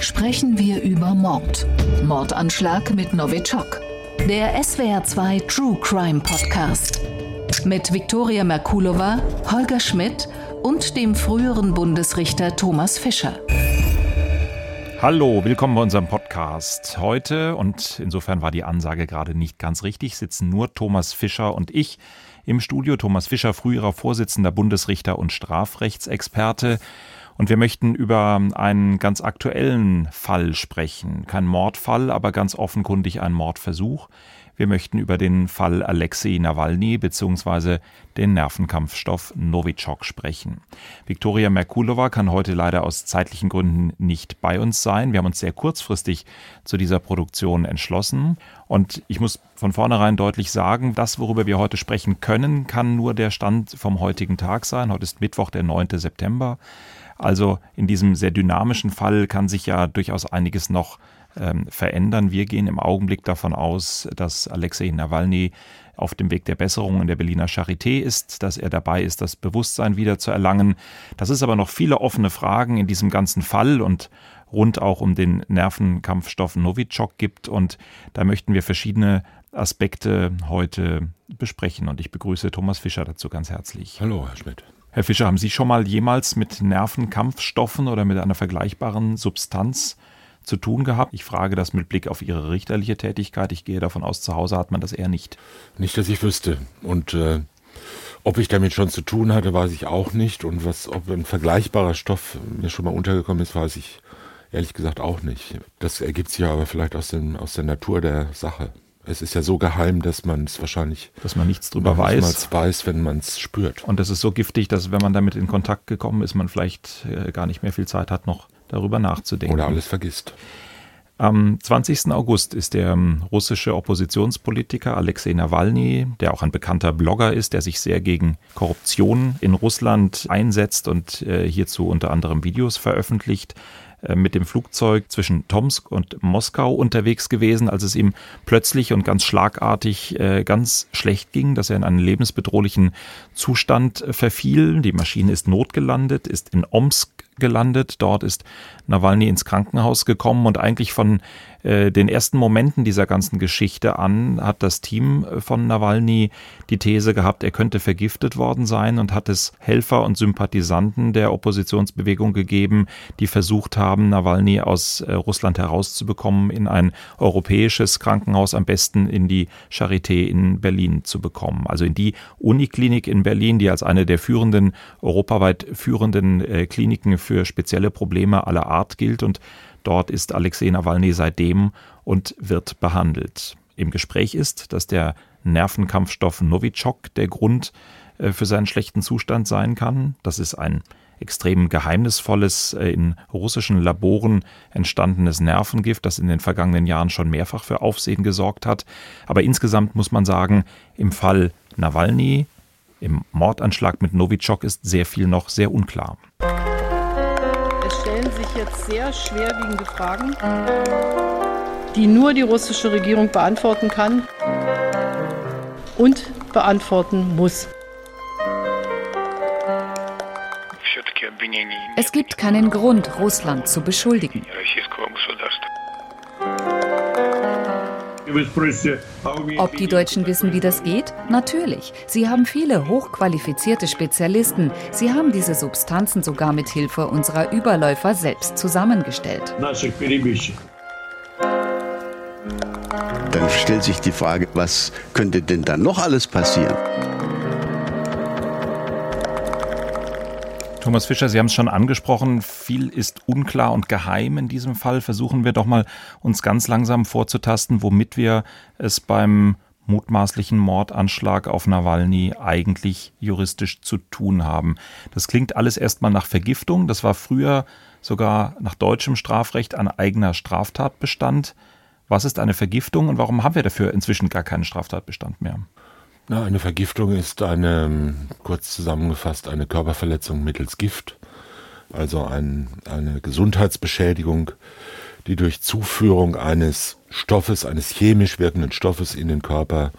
sprechen wir über Mord. Mordanschlag mit Novichok. Der SWR2 True Crime Podcast. Mit Viktoria Merkulova, Holger Schmidt und dem früheren Bundesrichter Thomas Fischer. Hallo, willkommen bei unserem Podcast. Heute, und insofern war die Ansage gerade nicht ganz richtig, sitzen nur Thomas Fischer und ich im Studio. Thomas Fischer, früherer Vorsitzender Bundesrichter und Strafrechtsexperte. Und wir möchten über einen ganz aktuellen Fall sprechen. Kein Mordfall, aber ganz offenkundig ein Mordversuch. Wir möchten über den Fall Alexei Nawalny bzw. den Nervenkampfstoff Novichok sprechen. Viktoria Merkulova kann heute leider aus zeitlichen Gründen nicht bei uns sein. Wir haben uns sehr kurzfristig zu dieser Produktion entschlossen. Und ich muss von vornherein deutlich sagen, das, worüber wir heute sprechen können, kann nur der Stand vom heutigen Tag sein. Heute ist Mittwoch, der 9. September. Also in diesem sehr dynamischen Fall kann sich ja durchaus einiges noch ähm, verändern. Wir gehen im Augenblick davon aus, dass Alexei Nawalny auf dem Weg der Besserung in der Berliner Charité ist, dass er dabei ist, das Bewusstsein wieder zu erlangen. Das ist aber noch viele offene Fragen in diesem ganzen Fall und rund auch um den Nervenkampfstoff Novichok gibt. Und da möchten wir verschiedene Aspekte heute besprechen. Und ich begrüße Thomas Fischer dazu ganz herzlich. Hallo, Herr Schmidt. Herr Fischer, haben Sie schon mal jemals mit Nervenkampfstoffen oder mit einer vergleichbaren Substanz zu tun gehabt? Ich frage das mit Blick auf Ihre richterliche Tätigkeit. Ich gehe davon aus, zu Hause hat man das eher nicht. Nicht, dass ich wüsste. Und äh, ob ich damit schon zu tun hatte, weiß ich auch nicht. Und was, ob ein vergleichbarer Stoff mir schon mal untergekommen ist, weiß ich ehrlich gesagt auch nicht. Das ergibt sich ja aber vielleicht aus, dem, aus der Natur der Sache. Es ist ja so geheim, dass man es wahrscheinlich, dass man nichts drüber weiß, weiß, wenn man es spürt. Und das ist so giftig, dass wenn man damit in Kontakt gekommen ist, man vielleicht äh, gar nicht mehr viel Zeit hat, noch darüber nachzudenken. Oder alles vergisst. Am 20. August ist der ähm, russische Oppositionspolitiker Alexei Nawalny, der auch ein bekannter Blogger ist, der sich sehr gegen Korruption in Russland einsetzt und äh, hierzu unter anderem Videos veröffentlicht, mit dem Flugzeug zwischen Tomsk und Moskau unterwegs gewesen, als es ihm plötzlich und ganz schlagartig äh, ganz schlecht ging, dass er in einen lebensbedrohlichen Zustand äh, verfiel. Die Maschine ist notgelandet, ist in Omsk gelandet. Dort ist Nawalny ins Krankenhaus gekommen und eigentlich von äh, den ersten Momenten dieser ganzen Geschichte an hat das Team von Nawalny die These gehabt, er könnte vergiftet worden sein und hat es Helfer und Sympathisanten der Oppositionsbewegung gegeben, die versucht haben, Nawalny aus äh, Russland herauszubekommen, in ein europäisches Krankenhaus, am besten in die Charité in Berlin zu bekommen. Also in die Uniklinik in Berlin, die als eine der führenden, europaweit führenden äh, Kliniken für spezielle Probleme aller Art gilt und Dort ist Alexei Nawalny seitdem und wird behandelt. Im Gespräch ist, dass der Nervenkampfstoff Novichok der Grund äh, für seinen schlechten Zustand sein kann. Das ist ein extrem geheimnisvolles, äh, in russischen Laboren entstandenes Nervengift, das in den vergangenen Jahren schon mehrfach für Aufsehen gesorgt hat. Aber insgesamt muss man sagen, im Fall Nawalny, im Mordanschlag mit Novichok ist sehr viel noch sehr unklar jetzt sehr schwerwiegende Fragen, die nur die russische Regierung beantworten kann und beantworten muss. Es gibt keinen Grund, Russland zu beschuldigen. Ob die Deutschen wissen, wie das geht? Natürlich. Sie haben viele hochqualifizierte Spezialisten. Sie haben diese Substanzen sogar mit Hilfe unserer Überläufer selbst zusammengestellt. Dann stellt sich die Frage, was könnte denn dann noch alles passieren? Thomas Fischer, Sie haben es schon angesprochen, viel ist unklar und geheim in diesem Fall. Versuchen wir doch mal uns ganz langsam vorzutasten, womit wir es beim mutmaßlichen Mordanschlag auf Nawalny eigentlich juristisch zu tun haben. Das klingt alles erstmal nach Vergiftung. Das war früher sogar nach deutschem Strafrecht ein eigener Straftatbestand. Was ist eine Vergiftung und warum haben wir dafür inzwischen gar keinen Straftatbestand mehr? Na, eine Vergiftung ist eine, kurz zusammengefasst, eine Körperverletzung mittels Gift, also ein, eine Gesundheitsbeschädigung, die durch Zuführung eines Stoffes, eines chemisch wirkenden Stoffes in den Körper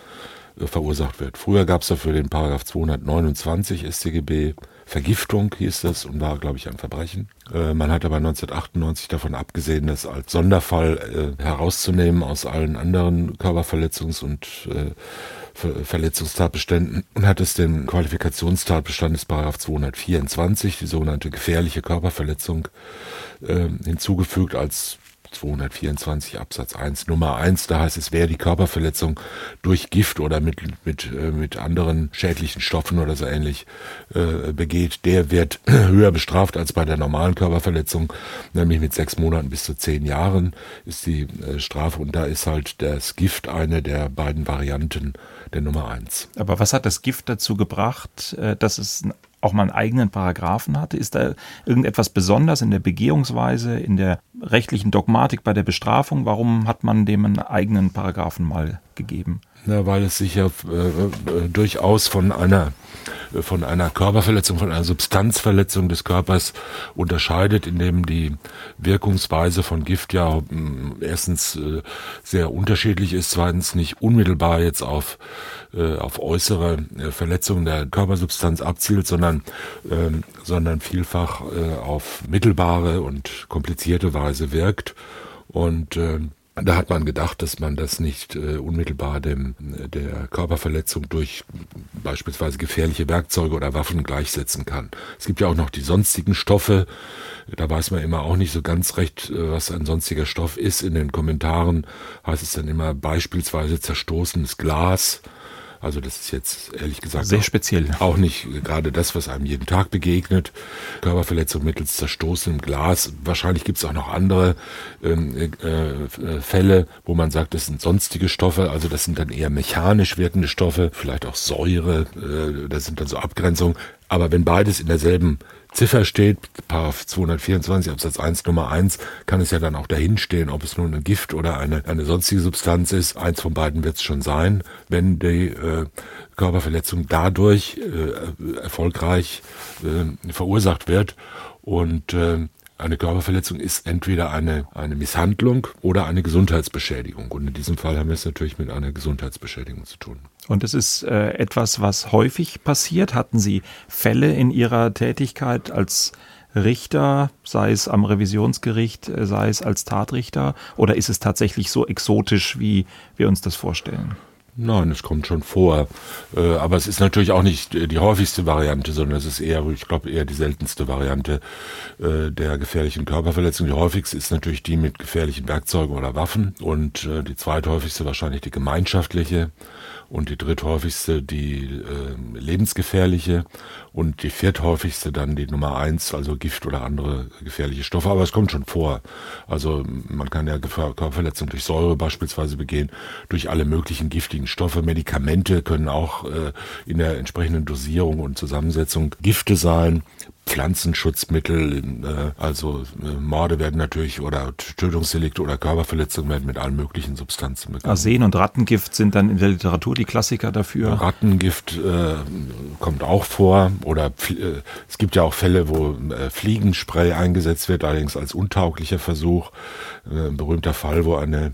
äh, verursacht wird. Früher gab es dafür den Paragraph 229 StGB, Vergiftung, hieß das, und war, glaube ich, ein Verbrechen. Äh, man hat aber 1998 davon abgesehen, das als Sonderfall äh, herauszunehmen aus allen anderen Körperverletzungs- und äh, Verletzungstatbeständen und hat es den Qualifikationstatbestand des Paragraph 224, die sogenannte gefährliche Körperverletzung, äh, hinzugefügt als 224 Absatz 1 Nummer 1, da heißt es, wer die Körperverletzung durch Gift oder mit, mit, äh, mit anderen schädlichen Stoffen oder so ähnlich äh, begeht, der wird höher bestraft als bei der normalen Körperverletzung, nämlich mit sechs Monaten bis zu zehn Jahren ist die äh, Strafe und da ist halt das Gift eine der beiden Varianten der Nummer 1. Aber was hat das Gift dazu gebracht, äh, dass es auch mal einen eigenen Paragraphen hatte? Ist da irgendetwas besonders in der Begehungsweise, in der rechtlichen Dogmatik bei der Bestrafung? Warum hat man dem einen eigenen Paragraphen mal gegeben? Na, weil es sich ja äh, äh, durchaus von einer von einer Körperverletzung, von einer Substanzverletzung des Körpers unterscheidet, indem die Wirkungsweise von Gift ja äh, erstens äh, sehr unterschiedlich ist, zweitens nicht unmittelbar jetzt auf äh, auf äußere Verletzungen der Körpersubstanz abzielt, sondern ähm, sondern vielfach auf mittelbare und komplizierte Weise wirkt. Und ähm, da hat man gedacht, dass man das nicht äh, unmittelbar dem der Körperverletzung durch beispielsweise gefährliche Werkzeuge oder Waffen gleichsetzen kann. Es gibt ja auch noch die sonstigen Stoffe. Da weiß man immer auch nicht so ganz recht, äh, was ein sonstiger Stoff ist. In den Kommentaren heißt es dann immer beispielsweise zerstoßenes Glas also das ist jetzt ehrlich gesagt sehr speziell. Auch nicht gerade das, was einem jeden Tag begegnet. Körperverletzung mittels zerstoßenem Glas. Wahrscheinlich gibt es auch noch andere ähm, äh, Fälle, wo man sagt, das sind sonstige Stoffe. Also das sind dann eher mechanisch wirkende Stoffe, vielleicht auch Säure. Äh, das sind dann so Abgrenzungen. Aber wenn beides in derselben Ziffer steht, Paragraph 224 Absatz 1 Nummer 1, kann es ja dann auch dahin stehen, ob es nun ein Gift oder eine, eine sonstige Substanz ist. Eins von beiden wird es schon sein, wenn die äh, Körperverletzung dadurch äh, erfolgreich äh, verursacht wird. Und äh, eine Körperverletzung ist entweder eine, eine Misshandlung oder eine Gesundheitsbeschädigung. Und in diesem Fall haben wir es natürlich mit einer Gesundheitsbeschädigung zu tun. Und es ist äh, etwas, was häufig passiert. Hatten Sie Fälle in Ihrer Tätigkeit als Richter, sei es am Revisionsgericht, äh, sei es als Tatrichter? Oder ist es tatsächlich so exotisch, wie wir uns das vorstellen? Nein, es kommt schon vor. Äh, aber es ist natürlich auch nicht die häufigste Variante, sondern es ist eher, ich glaube, eher die seltenste Variante äh, der gefährlichen Körperverletzung. Die häufigste ist natürlich die mit gefährlichen Werkzeugen oder Waffen und die zweithäufigste wahrscheinlich die gemeinschaftliche und die dritthäufigste die äh, lebensgefährliche und die vierthäufigste dann die Nummer eins, also Gift oder andere gefährliche Stoffe. Aber es kommt schon vor. Also man kann ja Körperverletzung durch Säure beispielsweise begehen, durch alle möglichen giftigen Stoffe. Medikamente können auch äh, in der entsprechenden Dosierung und Zusammensetzung Gifte sein. Pflanzenschutzmittel, äh, also äh, Morde werden natürlich oder Tötungsdelikte oder Körperverletzungen werden mit allen möglichen Substanzen begangen. Arsen und Rattengift sind dann in der Literatur die Klassiker dafür. Rattengift äh, kommt auch vor oder äh, es gibt ja auch Fälle, wo äh, Fliegenspray eingesetzt wird, allerdings als untauglicher Versuch. Äh, ein berühmter Fall, wo eine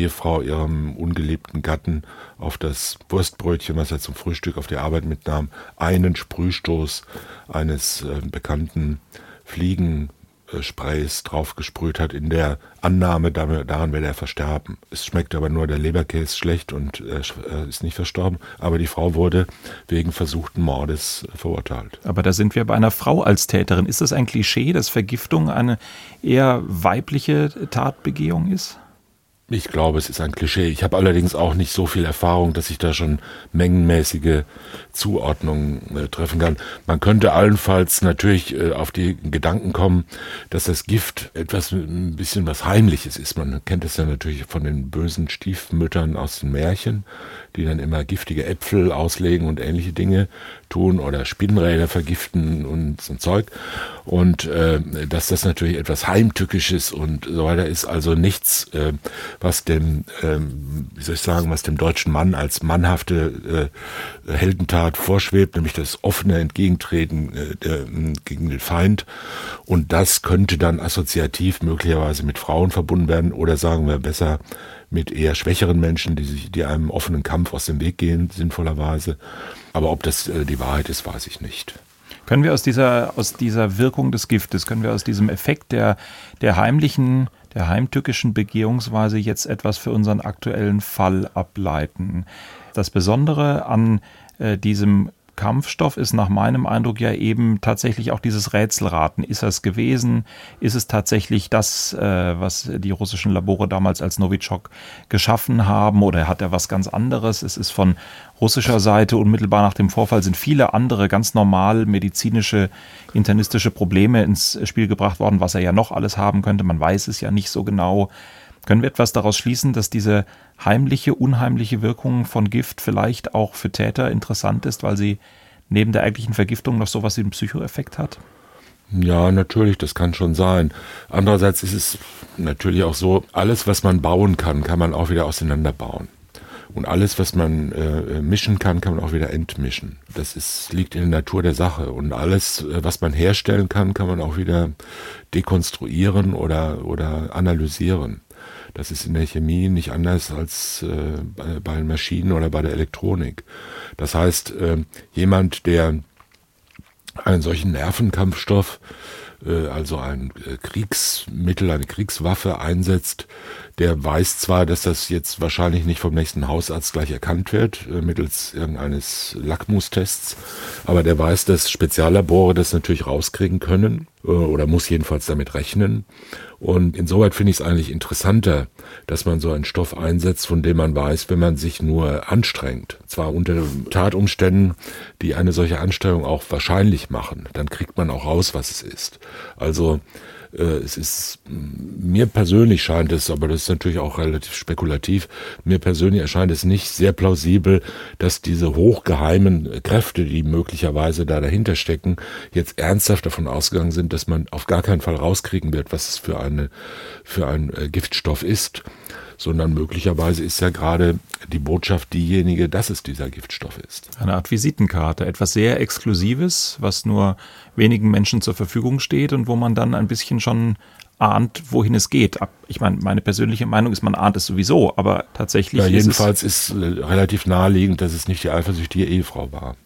Ehefrau ihrem ungeliebten Gatten auf das Wurstbrötchen, was er zum Frühstück auf die Arbeit mitnahm, einen Sprühstoß eines äh, bekannten Fliegensprays draufgesprüht hat, in der Annahme, daran werde er versterben. Es schmeckt aber nur der Leberkäse schlecht und er äh, ist nicht verstorben. Aber die Frau wurde wegen versuchten Mordes verurteilt. Aber da sind wir bei einer Frau als Täterin. Ist das ein Klischee, dass Vergiftung eine eher weibliche Tatbegehung ist? Ich glaube, es ist ein Klischee. Ich habe allerdings auch nicht so viel Erfahrung, dass ich da schon mengenmäßige Zuordnungen äh, treffen kann. Man könnte allenfalls natürlich äh, auf die Gedanken kommen, dass das Gift etwas ein bisschen was Heimliches ist. Man kennt es ja natürlich von den bösen Stiefmüttern aus den Märchen, die dann immer giftige Äpfel auslegen und ähnliche Dinge tun oder Spinnräder vergiften und so ein Zeug. Und äh, dass das natürlich etwas Heimtückisches und so weiter ist, also nichts, äh, was dem, ähm, wie soll ich sagen, was dem deutschen Mann als mannhafte äh, Heldentat vorschwebt, nämlich das offene Entgegentreten äh, der, gegen den Feind. Und das könnte dann assoziativ möglicherweise mit Frauen verbunden werden oder sagen wir besser mit eher schwächeren Menschen, die sich, die einem offenen Kampf aus dem Weg gehen, sinnvollerweise. Aber ob das äh, die Wahrheit ist, weiß ich nicht. Können wir aus dieser, aus dieser Wirkung des Giftes, können wir aus diesem Effekt der, der heimlichen, der heimtückischen Begehungsweise jetzt etwas für unseren aktuellen Fall ableiten? Das Besondere an äh, diesem Kampfstoff ist nach meinem Eindruck ja eben tatsächlich auch dieses Rätselraten. Ist es gewesen? Ist es tatsächlich das, äh, was die russischen Labore damals als Novichok geschaffen haben? Oder hat er was ganz anderes? Es ist von russischer Seite unmittelbar nach dem Vorfall sind viele andere ganz normal medizinische, internistische Probleme ins Spiel gebracht worden, was er ja noch alles haben könnte. Man weiß es ja nicht so genau. Können wir etwas daraus schließen, dass diese heimliche, unheimliche Wirkung von Gift vielleicht auch für Täter interessant ist, weil sie neben der eigentlichen Vergiftung noch sowas wie einen Psychoeffekt hat? Ja, natürlich, das kann schon sein. Andererseits ist es natürlich auch so, alles, was man bauen kann, kann man auch wieder auseinanderbauen. Und alles, was man äh, mischen kann, kann man auch wieder entmischen. Das ist, liegt in der Natur der Sache. Und alles, äh, was man herstellen kann, kann man auch wieder dekonstruieren oder, oder analysieren. Das ist in der Chemie nicht anders als äh, bei, bei Maschinen oder bei der Elektronik. Das heißt, äh, jemand, der einen solchen Nervenkampfstoff, äh, also ein äh, Kriegsmittel, eine Kriegswaffe einsetzt, der weiß zwar, dass das jetzt wahrscheinlich nicht vom nächsten Hausarzt gleich erkannt wird, äh, mittels irgendeines Lackmustests, aber der weiß, dass Speziallabore das natürlich rauskriegen können äh, oder muss jedenfalls damit rechnen. Und insoweit finde ich es eigentlich interessanter, dass man so einen Stoff einsetzt, von dem man weiß, wenn man sich nur anstrengt, zwar unter Tatumständen, die eine solche Anstrengung auch wahrscheinlich machen, dann kriegt man auch raus, was es ist. Also es ist, mir persönlich scheint es, aber das ist natürlich auch relativ spekulativ, mir persönlich erscheint es nicht sehr plausibel, dass diese hochgeheimen Kräfte, die möglicherweise da dahinter stecken, jetzt ernsthaft davon ausgegangen sind, dass man auf gar keinen Fall rauskriegen wird, was es für eine, für ein äh, Giftstoff ist sondern möglicherweise ist ja gerade die Botschaft diejenige, dass es dieser Giftstoff ist. Eine Art Visitenkarte, etwas sehr Exklusives, was nur wenigen Menschen zur Verfügung steht und wo man dann ein bisschen schon ahnt, wohin es geht. Ich meine, meine persönliche Meinung ist, man ahnt es sowieso, aber tatsächlich ja, jedenfalls ist es ist relativ naheliegend, dass es nicht die eifersüchtige Ehefrau war,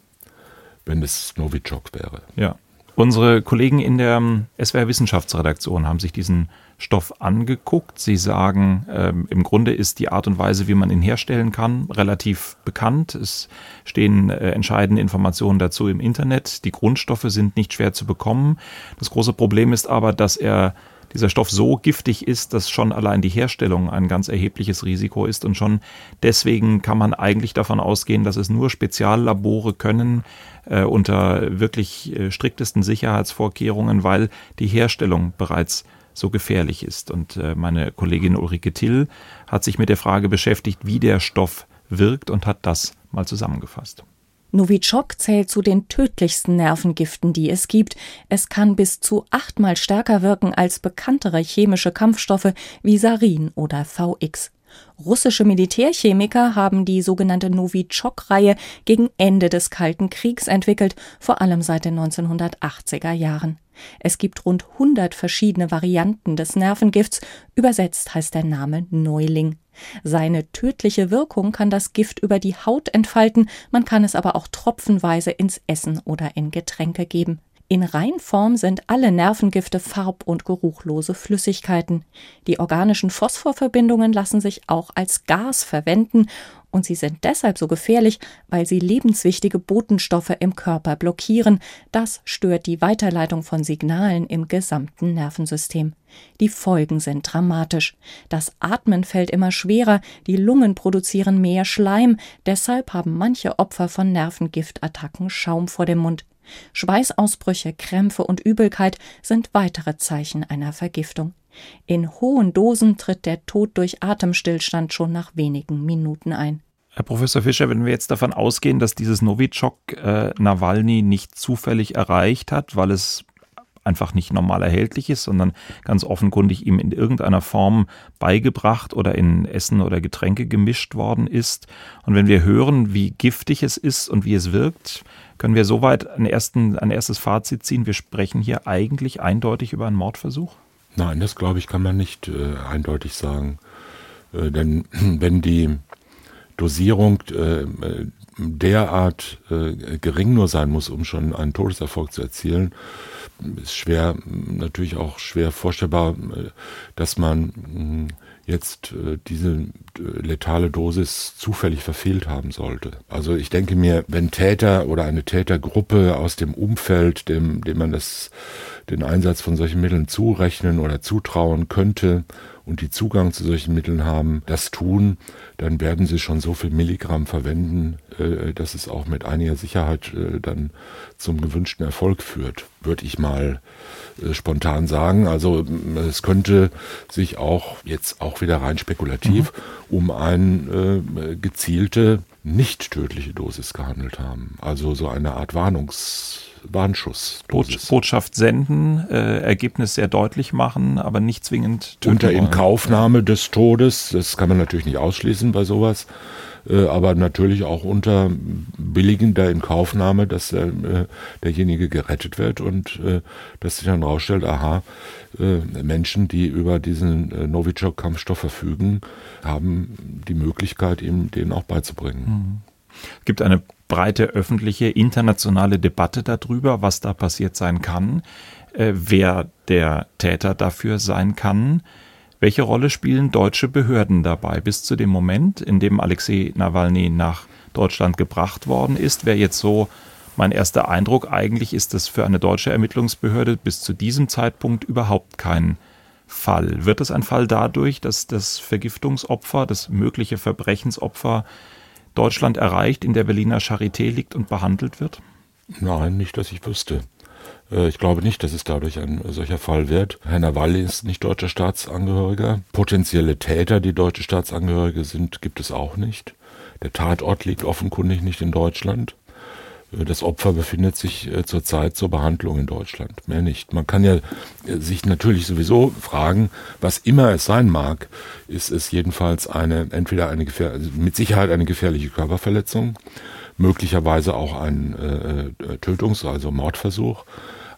wenn es Novichok wäre. Ja. Unsere Kollegen in der ähm, SWR Wissenschaftsredaktion haben sich diesen Stoff angeguckt. Sie sagen, ähm, im Grunde ist die Art und Weise, wie man ihn herstellen kann, relativ bekannt. Es stehen äh, entscheidende Informationen dazu im Internet. Die Grundstoffe sind nicht schwer zu bekommen. Das große Problem ist aber, dass er dieser Stoff so giftig ist, dass schon allein die Herstellung ein ganz erhebliches Risiko ist und schon deswegen kann man eigentlich davon ausgehen, dass es nur Speziallabore können äh, unter wirklich äh, striktesten Sicherheitsvorkehrungen, weil die Herstellung bereits so gefährlich ist. Und äh, meine Kollegin Ulrike Till hat sich mit der Frage beschäftigt, wie der Stoff wirkt und hat das mal zusammengefasst. Novichok zählt zu den tödlichsten Nervengiften, die es gibt. Es kann bis zu achtmal stärker wirken als bekanntere chemische Kampfstoffe wie Sarin oder VX. Russische Militärchemiker haben die sogenannte Novichok-Reihe gegen Ende des Kalten Kriegs entwickelt, vor allem seit den 1980er Jahren. Es gibt rund 100 verschiedene Varianten des Nervengifts, übersetzt heißt der Name Neuling. Seine tödliche Wirkung kann das Gift über die Haut entfalten, man kann es aber auch tropfenweise ins Essen oder in Getränke geben. In Reinform sind alle Nervengifte farb- und geruchlose Flüssigkeiten. Die organischen Phosphorverbindungen lassen sich auch als Gas verwenden und sie sind deshalb so gefährlich, weil sie lebenswichtige Botenstoffe im Körper blockieren. Das stört die Weiterleitung von Signalen im gesamten Nervensystem. Die Folgen sind dramatisch. Das Atmen fällt immer schwerer, die Lungen produzieren mehr Schleim, deshalb haben manche Opfer von Nervengiftattacken Schaum vor dem Mund. Schweißausbrüche, Krämpfe und Übelkeit sind weitere Zeichen einer Vergiftung. In hohen Dosen tritt der Tod durch Atemstillstand schon nach wenigen Minuten ein. Herr Professor Fischer, wenn wir jetzt davon ausgehen, dass dieses Novichok äh, Nawalny nicht zufällig erreicht hat, weil es einfach nicht normal erhältlich ist, sondern ganz offenkundig ihm in irgendeiner Form beigebracht oder in Essen oder Getränke gemischt worden ist. Und wenn wir hören, wie giftig es ist und wie es wirkt, können wir soweit ein, ersten, ein erstes Fazit ziehen. Wir sprechen hier eigentlich eindeutig über einen Mordversuch? Nein, das glaube ich, kann man nicht äh, eindeutig sagen. Äh, denn wenn die Dosierung äh, derart äh, gering nur sein muss, um schon einen Todeserfolg zu erzielen, ist schwer, natürlich auch schwer vorstellbar, äh, dass man jetzt äh, diese äh, letale Dosis zufällig verfehlt haben sollte. Also ich denke mir, wenn Täter oder eine Tätergruppe aus dem Umfeld, dem, dem man das, den Einsatz von solchen Mitteln zurechnen oder zutrauen könnte und die Zugang zu solchen Mitteln haben, das tun, dann werden sie schon so viel Milligramm verwenden, äh, dass es auch mit einiger Sicherheit äh, dann zum gewünschten Erfolg führt, würde ich mal äh, spontan sagen. Also es könnte sich auch jetzt auch wieder rein spekulativ mhm. um eine gezielte, nicht tödliche Dosis gehandelt haben. Also so eine Art Warnungs Warnschuss. Botschaft senden, äh, Ergebnis sehr deutlich machen, aber nicht zwingend töten Unter Inkaufnahme des Todes, das kann man natürlich nicht ausschließen bei sowas, äh, aber natürlich auch unter billigender Inkaufnahme, dass der, äh, derjenige gerettet wird und äh, dass sich dann rausstellt, aha, äh, Menschen, die über diesen äh, Novichok-Kampfstoff verfügen, haben die Möglichkeit, ihm den auch beizubringen. Mhm. Gibt eine breite öffentliche internationale Debatte darüber, was da passiert sein kann, äh, wer der Täter dafür sein kann. Welche Rolle spielen deutsche Behörden dabei? Bis zu dem Moment, in dem Alexei Nawalny nach Deutschland gebracht worden ist, wäre jetzt so mein erster Eindruck. Eigentlich ist es für eine deutsche Ermittlungsbehörde bis zu diesem Zeitpunkt überhaupt kein Fall. Wird es ein Fall dadurch, dass das Vergiftungsopfer, das mögliche Verbrechensopfer Deutschland erreicht, in der Berliner Charité liegt und behandelt wird? Nein, nicht, dass ich wüsste. Äh, ich glaube nicht, dass es dadurch ein solcher Fall wird. Herr Nawalny ist nicht deutscher Staatsangehöriger. Potenzielle Täter, die deutsche Staatsangehörige sind, gibt es auch nicht. Der Tatort liegt offenkundig nicht in Deutschland. Äh, das Opfer befindet sich äh, zurzeit zur Behandlung in Deutschland, mehr nicht. Man kann ja sich natürlich sowieso fragen, was immer es sein mag, ist es jedenfalls eine, entweder eine also mit Sicherheit eine gefährliche Körperverletzung, möglicherweise auch ein äh, Tötungs-, also Mordversuch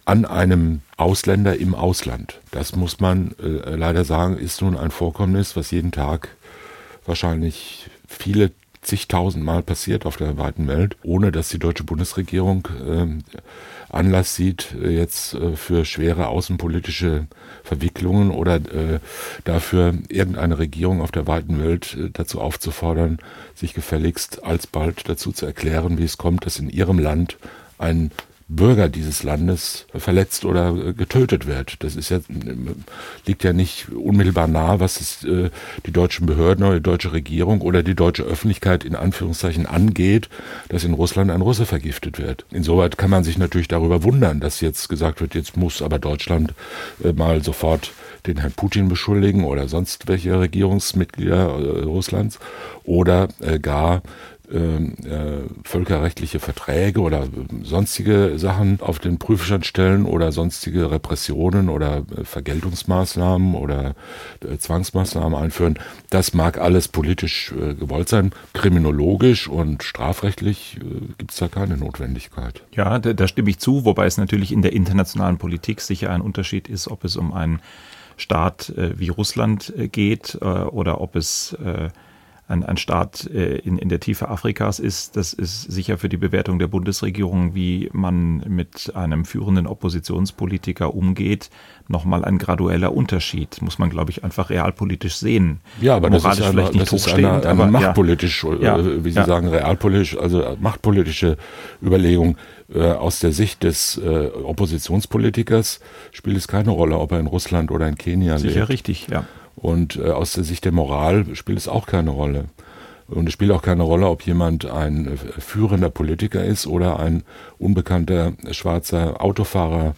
an einem Ausländer im Ausland. Das muss man äh, leider sagen, ist nun ein Vorkommnis, was jeden Tag wahrscheinlich viele zigtausendmal passiert auf der weiten Welt, ohne dass die deutsche Bundesregierung äh, Anlass sieht, äh, jetzt äh, für schwere außenpolitische Verwicklungen oder äh, dafür irgendeine Regierung auf der weiten Welt äh, dazu aufzufordern, sich gefälligst alsbald dazu zu erklären, wie es kommt, dass in ihrem Land ein Bürger dieses Landes verletzt oder äh, getötet wird. Das ist ja, liegt ja nicht unmittelbar nahe, was es, äh, die deutschen Behörden oder die deutsche Regierung oder die deutsche Öffentlichkeit in Anführungszeichen angeht, dass in Russland ein Russe vergiftet wird. Insoweit kann man sich natürlich darüber wundern, dass jetzt gesagt wird, jetzt muss aber Deutschland äh, mal sofort den Herrn Putin beschuldigen oder sonst welche Regierungsmitglieder äh, Russlands oder äh, gar äh, völkerrechtliche Verträge oder sonstige Sachen auf den Prüfstand stellen oder sonstige Repressionen oder äh, Vergeltungsmaßnahmen oder äh, Zwangsmaßnahmen einführen. Das mag alles politisch gewollt sein. Kriminologisch und strafrechtlich gibt es da keine Notwendigkeit. Ja, da, da stimme ich zu, wobei es natürlich in der internationalen Politik sicher ein Unterschied ist, ob es um einen Staat wie Russland geht oder ob es ein, ein Staat äh, in, in der Tiefe Afrikas ist, das ist sicher für die Bewertung der Bundesregierung, wie man mit einem führenden Oppositionspolitiker umgeht, nochmal ein gradueller Unterschied. Muss man, glaube ich, einfach realpolitisch sehen. Ja, aber Moralisch das ist, eine, das ist eine, eine aber, machtpolitisch, äh, ja, wie Sie ja. sagen, realpolitisch, also machtpolitische Überlegung. Äh, aus der Sicht des äh, Oppositionspolitikers spielt es keine Rolle, ob er in Russland oder in Kenia Sicher lebt. Sicher richtig, ja. Und äh, aus der Sicht der Moral spielt es auch keine Rolle. Und es spielt auch keine Rolle, ob jemand ein äh, führender Politiker ist oder ein unbekannter schwarzer Autofahrer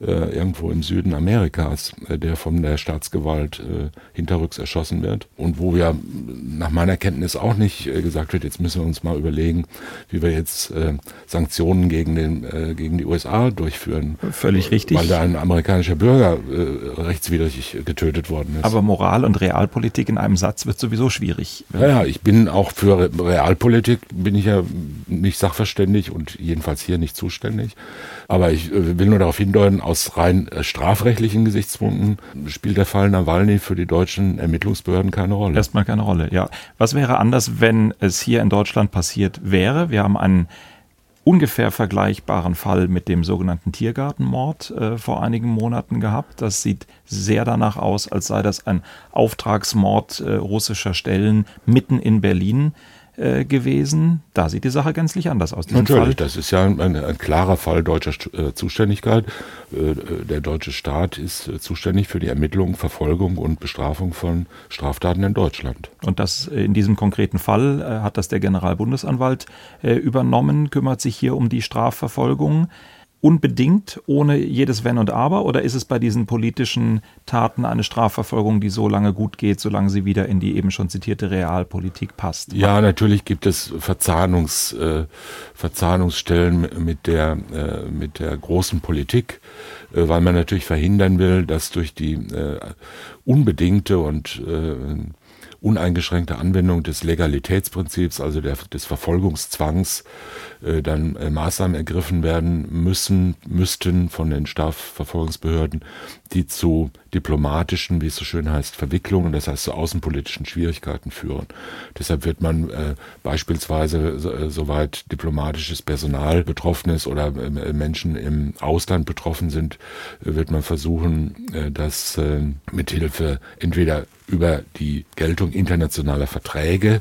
äh, irgendwo im Süden Amerikas, äh, der von der Staatsgewalt äh, hinterrücks erschossen wird. Und wo ja nach meiner Kenntnis auch nicht äh, gesagt wird, jetzt müssen wir uns mal überlegen, wie wir jetzt äh, Sanktionen gegen, den, äh, gegen die USA durchführen. Völlig richtig. Weil da ein amerikanischer Bürger rechtswidrig getötet worden ist. Aber Moral und Realpolitik in einem Satz wird sowieso schwierig. Ja, ja, ich bin auch für Realpolitik, bin ich ja nicht sachverständig und jedenfalls hier nicht zuständig. Aber ich will nur darauf hindeuten, aus rein äh, strafrechtlichen Gesichtspunkten spielt der Fall Nawalny für die deutschen Ermittlungsbehörden keine Rolle. Erstmal keine Rolle, ja. Was wäre anders, wenn es hier in Deutschland passiert wäre? Wir haben einen ungefähr vergleichbaren Fall mit dem sogenannten Tiergartenmord äh, vor einigen Monaten gehabt. Das sieht sehr danach aus, als sei das ein Auftragsmord äh, russischer Stellen mitten in Berlin äh, gewesen. Da sieht die Sache gänzlich anders aus. Natürlich, Fall. das ist ja ein, ein, ein klarer Fall deutscher äh, Zuständigkeit. Äh, der deutsche Staat ist äh, zuständig für die Ermittlung, Verfolgung und Bestrafung von Straftaten in Deutschland. Und das in diesem konkreten Fall äh, hat das der Generalbundesanwalt übernommen, kümmert sich hier um die Strafverfolgung unbedingt ohne jedes Wenn und Aber oder ist es bei diesen politischen Taten eine Strafverfolgung, die so lange gut geht, solange sie wieder in die eben schon zitierte Realpolitik passt? Ja, natürlich gibt es Verzahnungs, äh, Verzahnungsstellen mit der, äh, mit der großen Politik, äh, weil man natürlich verhindern will, dass durch die äh, unbedingte und äh, uneingeschränkte Anwendung des Legalitätsprinzips, also der, des Verfolgungszwangs, äh, dann äh, Maßnahmen ergriffen werden müssen, müssten von den Strafverfolgungsbehörden, die zu diplomatischen, wie es so schön heißt, Verwicklungen, das heißt zu außenpolitischen Schwierigkeiten führen. Deshalb wird man äh, beispielsweise, so, äh, soweit diplomatisches Personal betroffen ist oder äh, Menschen im Ausland betroffen sind, äh, wird man versuchen, äh, das äh, mithilfe entweder über die Geltung internationaler Verträge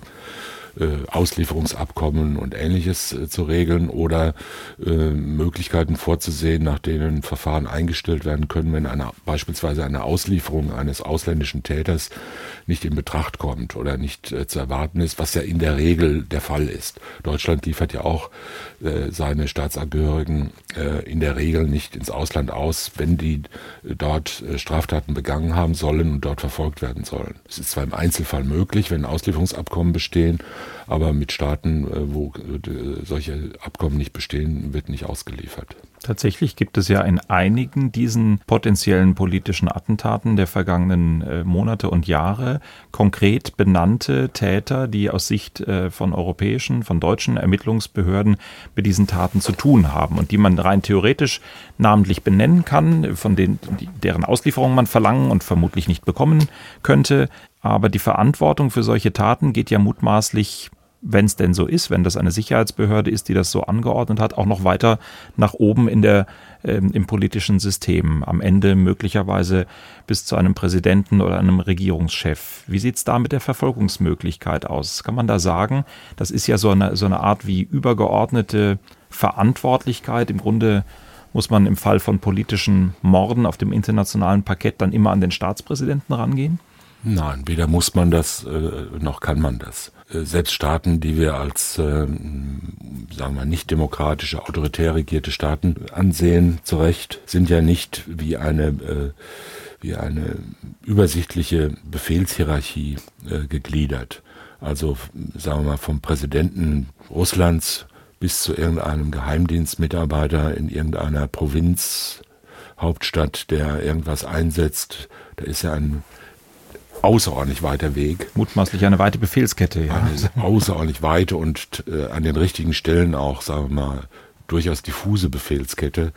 Auslieferungsabkommen und ähnliches äh, zu regeln oder äh, Möglichkeiten vorzusehen, nach denen Verfahren eingestellt werden können, wenn eine, beispielsweise eine Auslieferung eines ausländischen Täters nicht in Betracht kommt oder nicht äh, zu erwarten ist, was ja in der Regel der Fall ist. Deutschland liefert ja auch äh, seine Staatsangehörigen äh, in der Regel nicht ins Ausland aus, wenn die dort Straftaten begangen haben sollen und dort verfolgt werden sollen. Es ist zwar im Einzelfall möglich, wenn Auslieferungsabkommen bestehen, aber mit Staaten, äh, wo äh, solche Abkommen nicht bestehen, wird nicht ausgeliefert. Tatsächlich gibt es ja in einigen diesen potenziellen politischen Attentaten der vergangenen äh, Monate und Jahre konkret benannte Täter, die aus Sicht von europäischen, von deutschen Ermittlungsbehörden mit diesen Taten zu tun haben und die man rein theoretisch namentlich benennen kann, von denen, deren Auslieferung man verlangen und vermutlich nicht bekommen könnte. Aber die Verantwortung für solche Taten geht ja mutmaßlich wenn es denn so ist, wenn das eine Sicherheitsbehörde ist, die das so angeordnet hat, auch noch weiter nach oben in der, ähm, im politischen System. Am Ende möglicherweise bis zu einem Präsidenten oder einem Regierungschef. Wie sieht es da mit der Verfolgungsmöglichkeit aus? Kann man da sagen, das ist ja so eine, so eine Art wie übergeordnete Verantwortlichkeit. Im Grunde muss man im Fall von politischen Morden auf dem internationalen Parkett dann immer an den Staatspräsidenten rangehen? Nein, weder muss man das, äh, noch kann man das. Äh, selbst Staaten, die wir als, äh, sagen wir, nicht demokratische, autoritär regierte Staaten ansehen, zu Recht, sind ja nicht wie eine, wie eine übersichtliche Befehlshierarchie gegliedert. Also, sagen wir mal, vom Präsidenten Russlands bis zu irgendeinem Geheimdienstmitarbeiter in irgendeiner Provinzhauptstadt, der irgendwas einsetzt. Da ist ja ein außerordentlich weiter Weg. Mutmaßlich eine weite Befehlskette, ja. Eine außerordentlich weite und äh, an den richtigen Stellen auch, sagen wir mal, durchaus diffuse Befehlskette,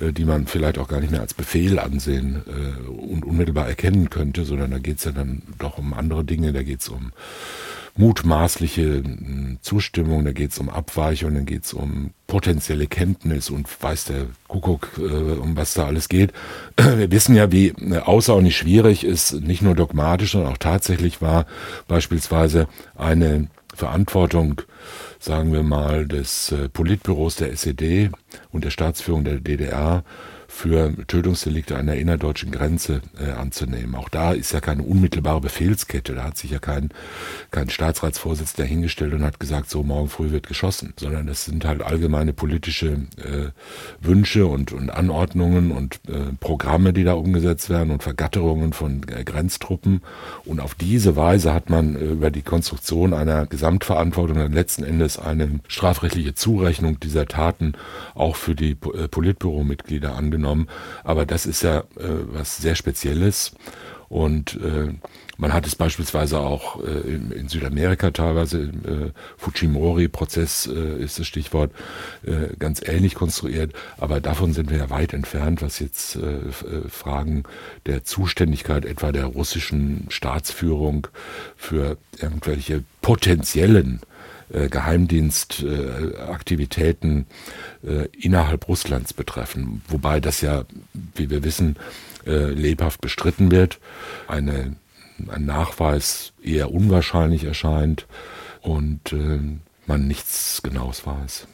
äh, die man vielleicht auch gar nicht mehr als Befehl ansehen äh, und unmittelbar erkennen könnte, sondern da geht es ja dann doch um andere Dinge, da geht es um mutmaßliche hm, Zustimmung, da geht es um Abweichung, dann geht es um potenzielle Kenntnis und weiß der Kuckuck, äh, um was da alles geht. Wir wissen ja, wie äh, außerordentlich schwierig es nicht nur dogmatisch, sondern auch tatsächlich war, beispielsweise eine Verantwortung, sagen wir mal, des äh, Politbüros der SED und der Staatsführung der DDR für Tötungsdelikte an der innerdeutschen Grenze äh, anzunehmen. Auch da ist ja keine unmittelbare Befehlskette. Da hat sich ja kein, kein Staatsratsvorsitzender hingestellt und hat gesagt, so morgen früh wird geschossen, sondern das sind halt allgemeine politische äh, Wünsche und, und Anordnungen und äh, Programme, die da umgesetzt werden und Vergatterungen von äh, Grenztruppen. Und auf diese Weise hat man äh, über die Konstruktion einer Gesamtverantwortung dann letzten Endes eine strafrechtliche Zurechnung dieser Taten auch für die äh, Politbüromitglieder angenommen genommen. Aber das ist ja äh, was sehr Spezielles. Und äh, man hat es beispielsweise auch äh, in, in, Südamerika teilweise, äh, Fujimori-Prozess äh, ist das Stichwort, äh, ganz ähnlich konstruiert. Aber davon sind wir ja weit entfernt, was jetzt äh Fragen der Zuständigkeit etwa der russischen Staatsführung für irgendwelche potenziellen äh, Geheimdienstaktivitäten äh, innerhalb Russlands betreffen. Wobei das ja, wie wir wissen, äh, lebhaft bestritten wird. Eine, ein Nachweis eher unwahrscheinlich erscheint und äh, man nichts Genaues weiß.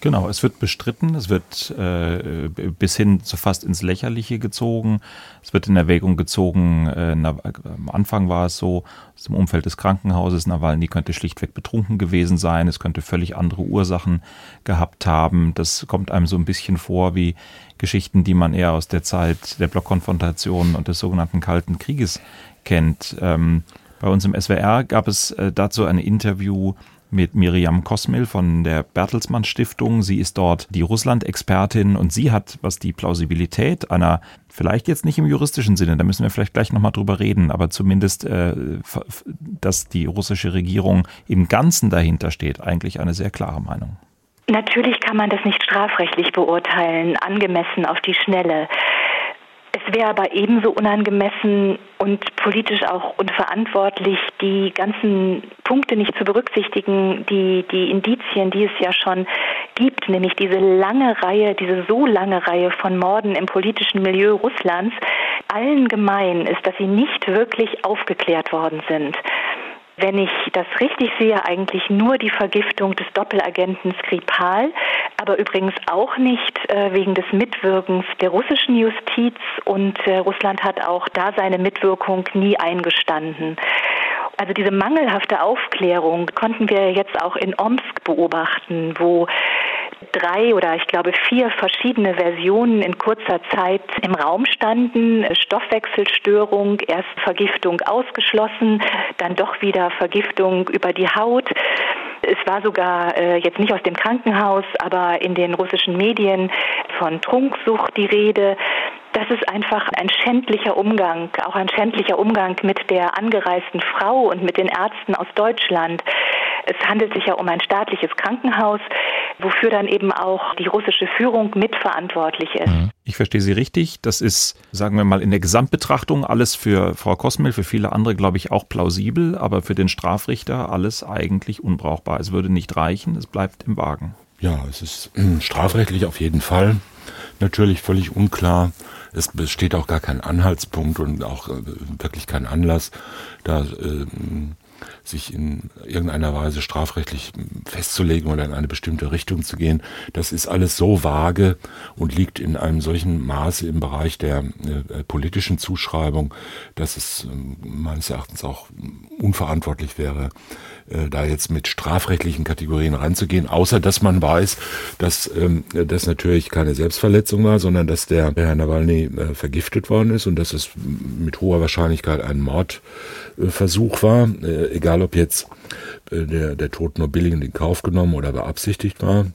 Genau, es wird bestritten, es wird äh, bis hin zu fast ins Lächerliche gezogen. Es wird in Erwägung gezogen, äh, na, am Anfang war es so, aus dem Umfeld des Krankenhauses, Nawalny könnte schlichtweg betrunken gewesen sein, es könnte völlig andere Ursachen gehabt haben. Das kommt einem so ein bisschen vor wie Geschichten, die man eher aus der Zeit der Blockkonfrontation und des sogenannten Kalten Krieges kennt. Ähm, bei uns im SWR gab es äh, dazu ein Interview mit Miriam Kosmil von der Bertelsmann Stiftung. Sie ist dort die Russland-Expertin und sie hat, was die Plausibilität einer, vielleicht jetzt nicht im juristischen Sinne, da müssen wir vielleicht gleich nochmal drüber reden, aber zumindest, äh, dass die russische Regierung im Ganzen dahinter steht, eigentlich eine sehr klare Meinung. Natürlich kann man das nicht strafrechtlich beurteilen, angemessen auf die Schnelle. Es wäre aber ebenso unangemessen und politisch auch unverantwortlich, die ganzen Punkte nicht zu berücksichtigen, die, die Indizien, die es ja schon gibt, nämlich diese lange Reihe, diese so lange Reihe von Morden im politischen Milieu Russlands. Allen gemein ist, dass sie nicht wirklich aufgeklärt worden sind wenn ich das richtig sehe, eigentlich nur die Vergiftung des Doppelagenten Skripal, aber übrigens auch nicht äh, wegen des Mitwirkens der russischen Justiz und äh, Russland hat auch da seine Mitwirkung nie eingestanden. Also diese mangelhafte Aufklärung konnten wir jetzt auch in Omsk beobachten, wo drei oder ich glaube vier verschiedene Versionen in kurzer Zeit im Raum standen. Stoffwechselstörung, erst Vergiftung ausgeschlossen, dann doch wieder Vergiftung über die Haut. Es war sogar äh, jetzt nicht aus dem Krankenhaus, aber in den russischen Medien von Trunksucht die Rede. Das ist einfach ein schändlicher Umgang, auch ein schändlicher Umgang mit der angereisten Frau und mit den Ärzten aus Deutschland. Es handelt sich ja um ein staatliches Krankenhaus, wofür dann eben auch die russische Führung mitverantwortlich ist. Mhm. Ich verstehe Sie richtig. Das ist, sagen wir mal, in der Gesamtbetrachtung alles für Frau Kosmel, für viele andere, glaube ich, auch plausibel, aber für den Strafrichter alles eigentlich unbrauchbar. Es würde nicht reichen, es bleibt im Wagen. Ja, es ist äh, strafrechtlich auf jeden Fall natürlich völlig unklar. Es besteht auch gar kein Anhaltspunkt und auch äh, wirklich kein Anlass, da äh, sich in irgendeiner Weise strafrechtlich festzulegen oder in eine bestimmte Richtung zu gehen. Das ist alles so vage und liegt in einem solchen Maße im Bereich der äh, politischen Zuschreibung, dass es äh, meines Erachtens auch unverantwortlich wäre, äh, da jetzt mit strafrechtlichen Kategorien ranzugehen, außer dass man weiß, dass ähm, das natürlich keine Selbstverletzung war, sondern dass der Herr Nawalny äh, vergiftet worden ist und dass es mit hoher Wahrscheinlichkeit ein Mordversuch war, äh, egal ob jetzt äh, der, der Tod nur billigend in Kauf genommen oder beabsichtigt war.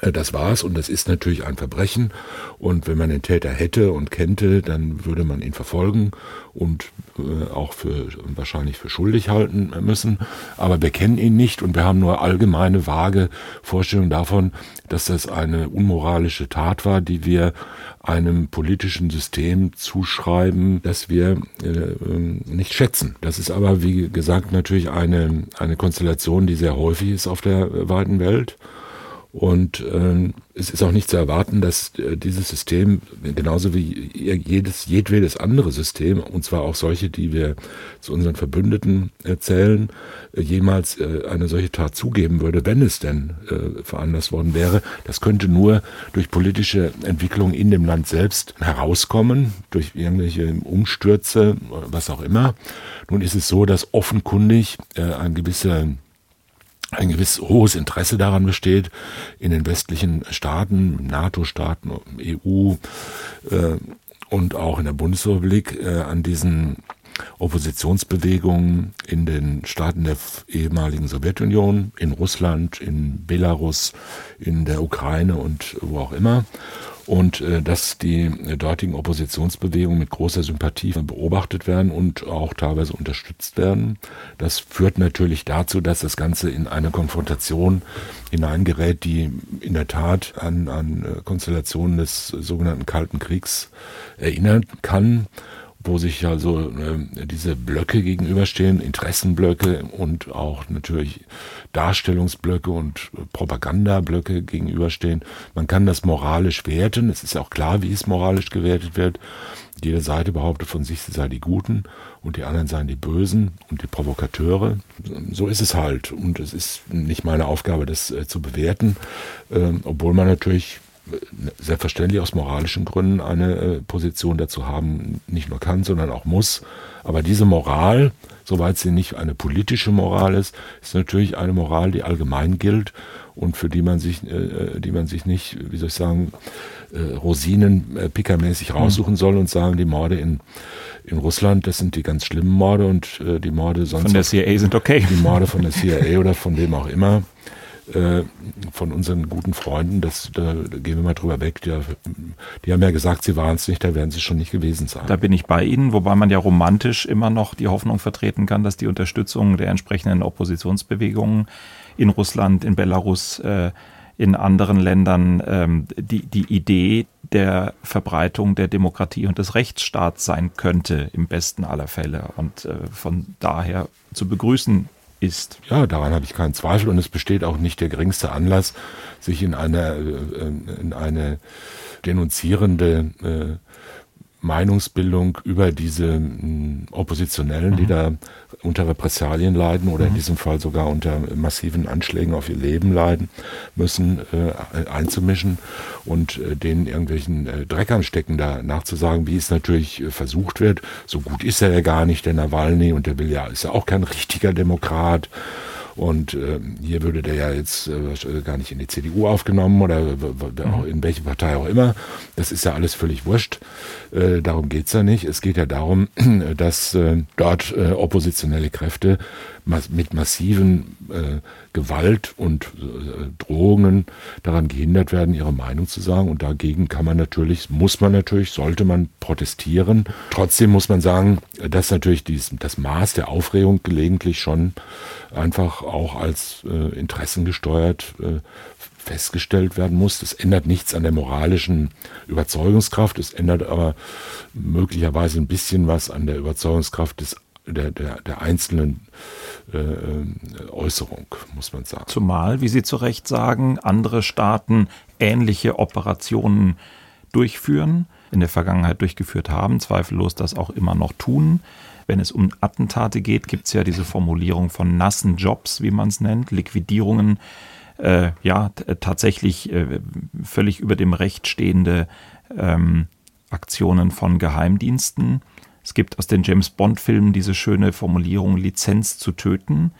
Äh, das war's und das ist natürlich ein Verbrechen. Und wenn man den Täter hätte und kennte, dann würde man ihn verfolgen und äh, auch für wahrscheinlich für schuldig halten müssen. Aber wir kennen ihn nicht und wir haben nur allgemeine vage Vorstellungen davon, dass das eine unmoralische Tat war, die wir einem politischen System zuschreiben, das wir äh, ähm, nicht schätzen. Das ist aber, wie gesagt, natürlich eine, eine Konstellation, die sehr häufig ist auf der weiten Welt. Und äh, es ist auch nicht zu erwarten, dass äh, dieses System, genauso wie jedes, jedwedes andere System, und zwar auch solche, die wir zu unseren Verbündeten erzählen, äh, jemals äh, eine solche Tat zugeben würde, wenn es denn äh, veranlasst worden wäre. Das könnte nur durch politische Entwicklung in dem Land selbst herauskommen, durch irgendwelche Umstürze, was auch immer. Nun ist es so, dass offenkundig äh, ein gewisser ein gewiss hohes Interesse daran besteht, in den westlichen Staaten, NATO-Staaten, EU äh, und auch in der Bundesrepublik äh, an diesen Oppositionsbewegungen in den Staaten der ehemaligen Sowjetunion, in Russland, in Belarus, in der Ukraine und wo auch immer und äh, dass die dortigen Oppositionsbewegungen mit großer Sympathie beobachtet werden und auch teilweise unterstützt werden. Das führt natürlich dazu, dass das Ganze in eine Konfrontation hineingerät, die in der Tat an, an äh, Konstellationen des sogenannten Kalten Kriegs erinnern kann wo sich also äh, diese Blöcke gegenüberstehen, Interessenblöcke und auch natürlich Darstellungsblöcke und Propagandablöcke gegenüberstehen. Man kann das moralisch werten. Es ist auch klar, wie es moralisch gewertet wird. Jede Seite behauptet von sich, sie sei die Guten und die anderen seien die Bösen und die Provokateure. So ist es halt. Und es ist nicht meine Aufgabe, das äh, zu bewerten, äh, obwohl man natürlich selbstverständlich aus moralischen Gründen eine äh, Position dazu haben, nicht nur kann, sondern auch muss. Aber diese Moral, soweit sie nicht eine politische Moral ist, ist natürlich eine Moral, die allgemein gilt und für die man sich, äh, die man sich nicht, wie soll ich sagen, äh, Rosinen äh, pickermäßig hm. raussuchen soll und sagen, die Morde in, in Russland, das sind die ganz schlimmen Morde und äh, die Morde sonst. Von der CIA sind okay. Die Morde von der CIA oder von wem auch immer äh, von unseren guten Freunden, das, da gehen wir mal drüber weg, die, die haben ja gesagt, sie waren es nicht, da werden sie schon nicht gewesen sein. Da bin ich bei Ihnen, wobei man ja romantisch immer noch die Hoffnung vertreten kann, dass die Unterstützung der entsprechenden Oppositionsbewegungen in Russland, in Belarus, äh, in anderen Ländern ähm, die, die Idee der Verbreitung der Demokratie und des Rechtsstaats sein könnte, im besten aller Fälle. Und äh, von daher zu begrüßen ist. Ja, daran habe ich keinen Zweifel und es besteht auch nicht der geringste Anlass, sich in eine, äh, in eine denunzierende äh, Meinungsbildung über diese Oppositionellen, mhm. die da unter Repressalien leiden oder mhm. in diesem Fall sogar unter massiven Anschlägen auf ihr Leben leiden müssen, äh, einzumischen und äh, denen irgendwelchen äh, Dreck anstecken, da nachzusagen, wie es natürlich äh, versucht wird. So gut ist er ja gar nicht, der Nawalny, und der will ja, ist ja auch kein richtiger Demokrat. Und äh, hier würde der ja jetzt äh, gar nicht in die CDU aufgenommen oder mhm. in welche Partei auch immer. Das ist ja alles völlig wurscht. Äh, darum geht's ja nicht. Es geht ja darum, dass äh, dort äh, oppositionelle Kräfte mit massiven äh, Gewalt und äh, Drohungen daran gehindert werden, ihre Meinung zu sagen. Und dagegen kann man natürlich, muss man natürlich, sollte man protestieren. Trotzdem muss man sagen, dass natürlich dies, das Maß der Aufregung gelegentlich schon einfach auch als äh, interessengesteuert äh, festgestellt werden muss. Das ändert nichts an der moralischen Überzeugungskraft, es ändert aber möglicherweise ein bisschen was an der Überzeugungskraft des der, der, der einzelnen äh, äh, Äußerung, muss man sagen. Zumal, wie Sie zu Recht sagen, andere Staaten ähnliche Operationen durchführen, in der Vergangenheit durchgeführt haben, zweifellos das auch immer noch tun. Wenn es um Attentate geht, gibt es ja diese Formulierung von nassen Jobs, wie man es nennt, Liquidierungen, äh, ja, tatsächlich äh, völlig über dem Recht stehende ähm, Aktionen von Geheimdiensten. Es gibt aus den James Bond-Filmen diese schöne Formulierung Lizenz zu töten.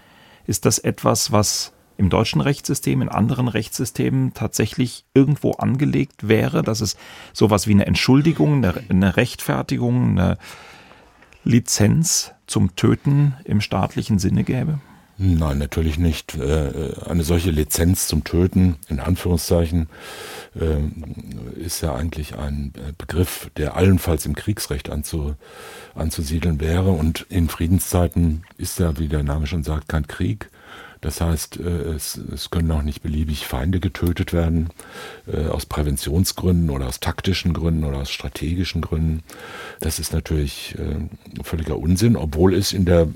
Ist das etwas, was im deutschen Rechtssystem, in anderen Rechtssystemen tatsächlich irgendwo angelegt wäre, dass es sowas wie eine Entschuldigung, eine, eine Rechtfertigung, eine Lizenz zum Töten im staatlichen Sinne gäbe? Nein, natürlich nicht. Äh, eine solche Lizenz zum Töten, in Anführungszeichen, äh, ist ja eigentlich ein äh, Begriff, der allenfalls im Kriegsrecht anzu, anzusiedeln wäre. Und in Friedenszeiten ist ja, wie der Name schon sagt, kein Krieg. Das heißt, äh, es, es können auch nicht beliebig Feinde getötet werden, äh, aus Präventionsgründen oder aus taktischen Gründen oder aus strategischen Gründen. Das ist natürlich äh, völliger Unsinn, obwohl es in der,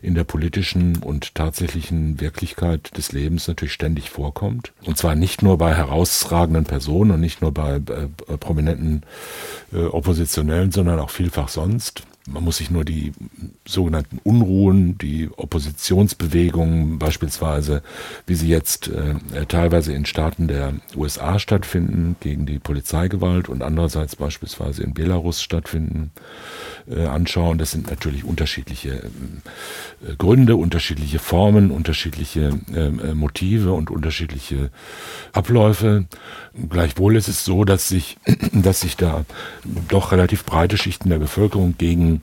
in der politischen und tatsächlichen Wirklichkeit des Lebens natürlich ständig vorkommt. Und zwar nicht nur bei herausragenden Personen und nicht nur bei prominenten Oppositionellen, sondern auch vielfach sonst. Man muss sich nur die sogenannten Unruhen, die Oppositionsbewegungen beispielsweise, wie sie jetzt äh, teilweise in Staaten der USA stattfinden, gegen die Polizeigewalt und andererseits beispielsweise in Belarus stattfinden, äh, anschauen. Das sind natürlich unterschiedliche äh, Gründe, unterschiedliche Formen, unterschiedliche ähm, äh, Motive und unterschiedliche Abläufe. Gleichwohl ist es so, dass sich, dass sich da doch relativ breite Schichten der Bevölkerung gegen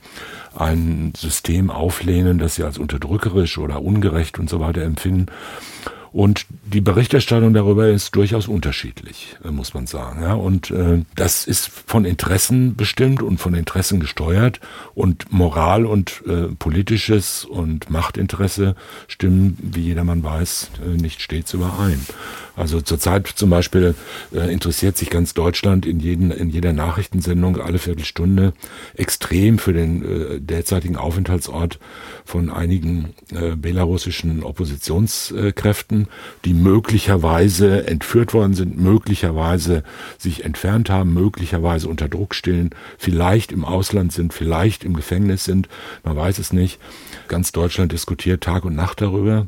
Ein System auflehnen, das sie als unterdrückerisch oder ungerecht und so weiter empfinden. Und die Berichterstattung darüber ist durchaus unterschiedlich, äh, muss man sagen. Ja, und äh, das ist von Interessen bestimmt und von Interessen gesteuert. Und Moral und äh, politisches und Machtinteresse stimmen, wie jedermann weiß, äh, nicht stets überein. Also zurzeit zum Beispiel äh, interessiert sich ganz Deutschland in, jeden, in jeder Nachrichtensendung alle Viertelstunde extrem für den äh, derzeitigen Aufenthaltsort von einigen äh, belarussischen Oppositionskräften, die möglicherweise entführt worden sind, möglicherweise sich entfernt haben, möglicherweise unter Druck stehen, vielleicht im Ausland sind, vielleicht im Gefängnis sind, man weiß es nicht. Ganz Deutschland diskutiert Tag und Nacht darüber.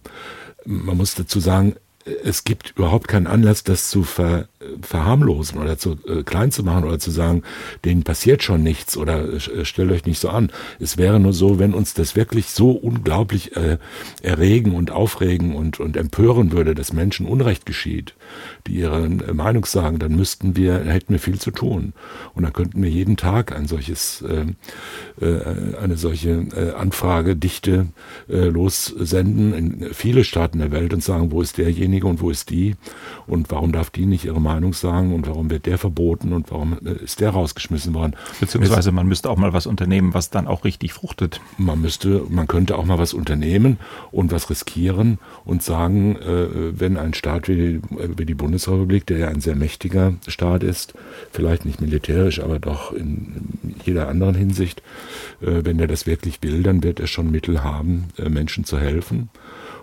Man muss dazu sagen, es gibt überhaupt keinen Anlass, das zu ver, verharmlosen oder zu äh, klein zu machen oder zu sagen, denen passiert schon nichts oder äh, stellt euch nicht so an. Es wäre nur so, wenn uns das wirklich so unglaublich äh, erregen und aufregen und, und empören würde, dass Menschen Unrecht geschieht, die ihre äh, Meinung sagen, dann müssten wir, hätten wir viel zu tun. Und dann könnten wir jeden Tag ein solches, äh, äh, eine solche Anfragedichte lossenden in viele Staaten der Welt und sagen, wo ist derjenige und wo ist die und warum darf die nicht ihre Meinung sagen und warum wird der verboten und warum äh, ist der rausgeschmissen worden. Beziehungsweise man müsste auch mal was unternehmen, was dann auch richtig fruchtet. Man müsste, man könnte auch mal was unternehmen und was riskieren und sagen, äh, wenn ein Staat wie, wie die Bundesrepublik, der ja ein sehr mächtiger Staat ist, vielleicht nicht militärisch, aber doch in jeder anderen Hinsicht, äh, wenn er das wirklich will, dann wird er schon Mittel haben, Menschen zu helfen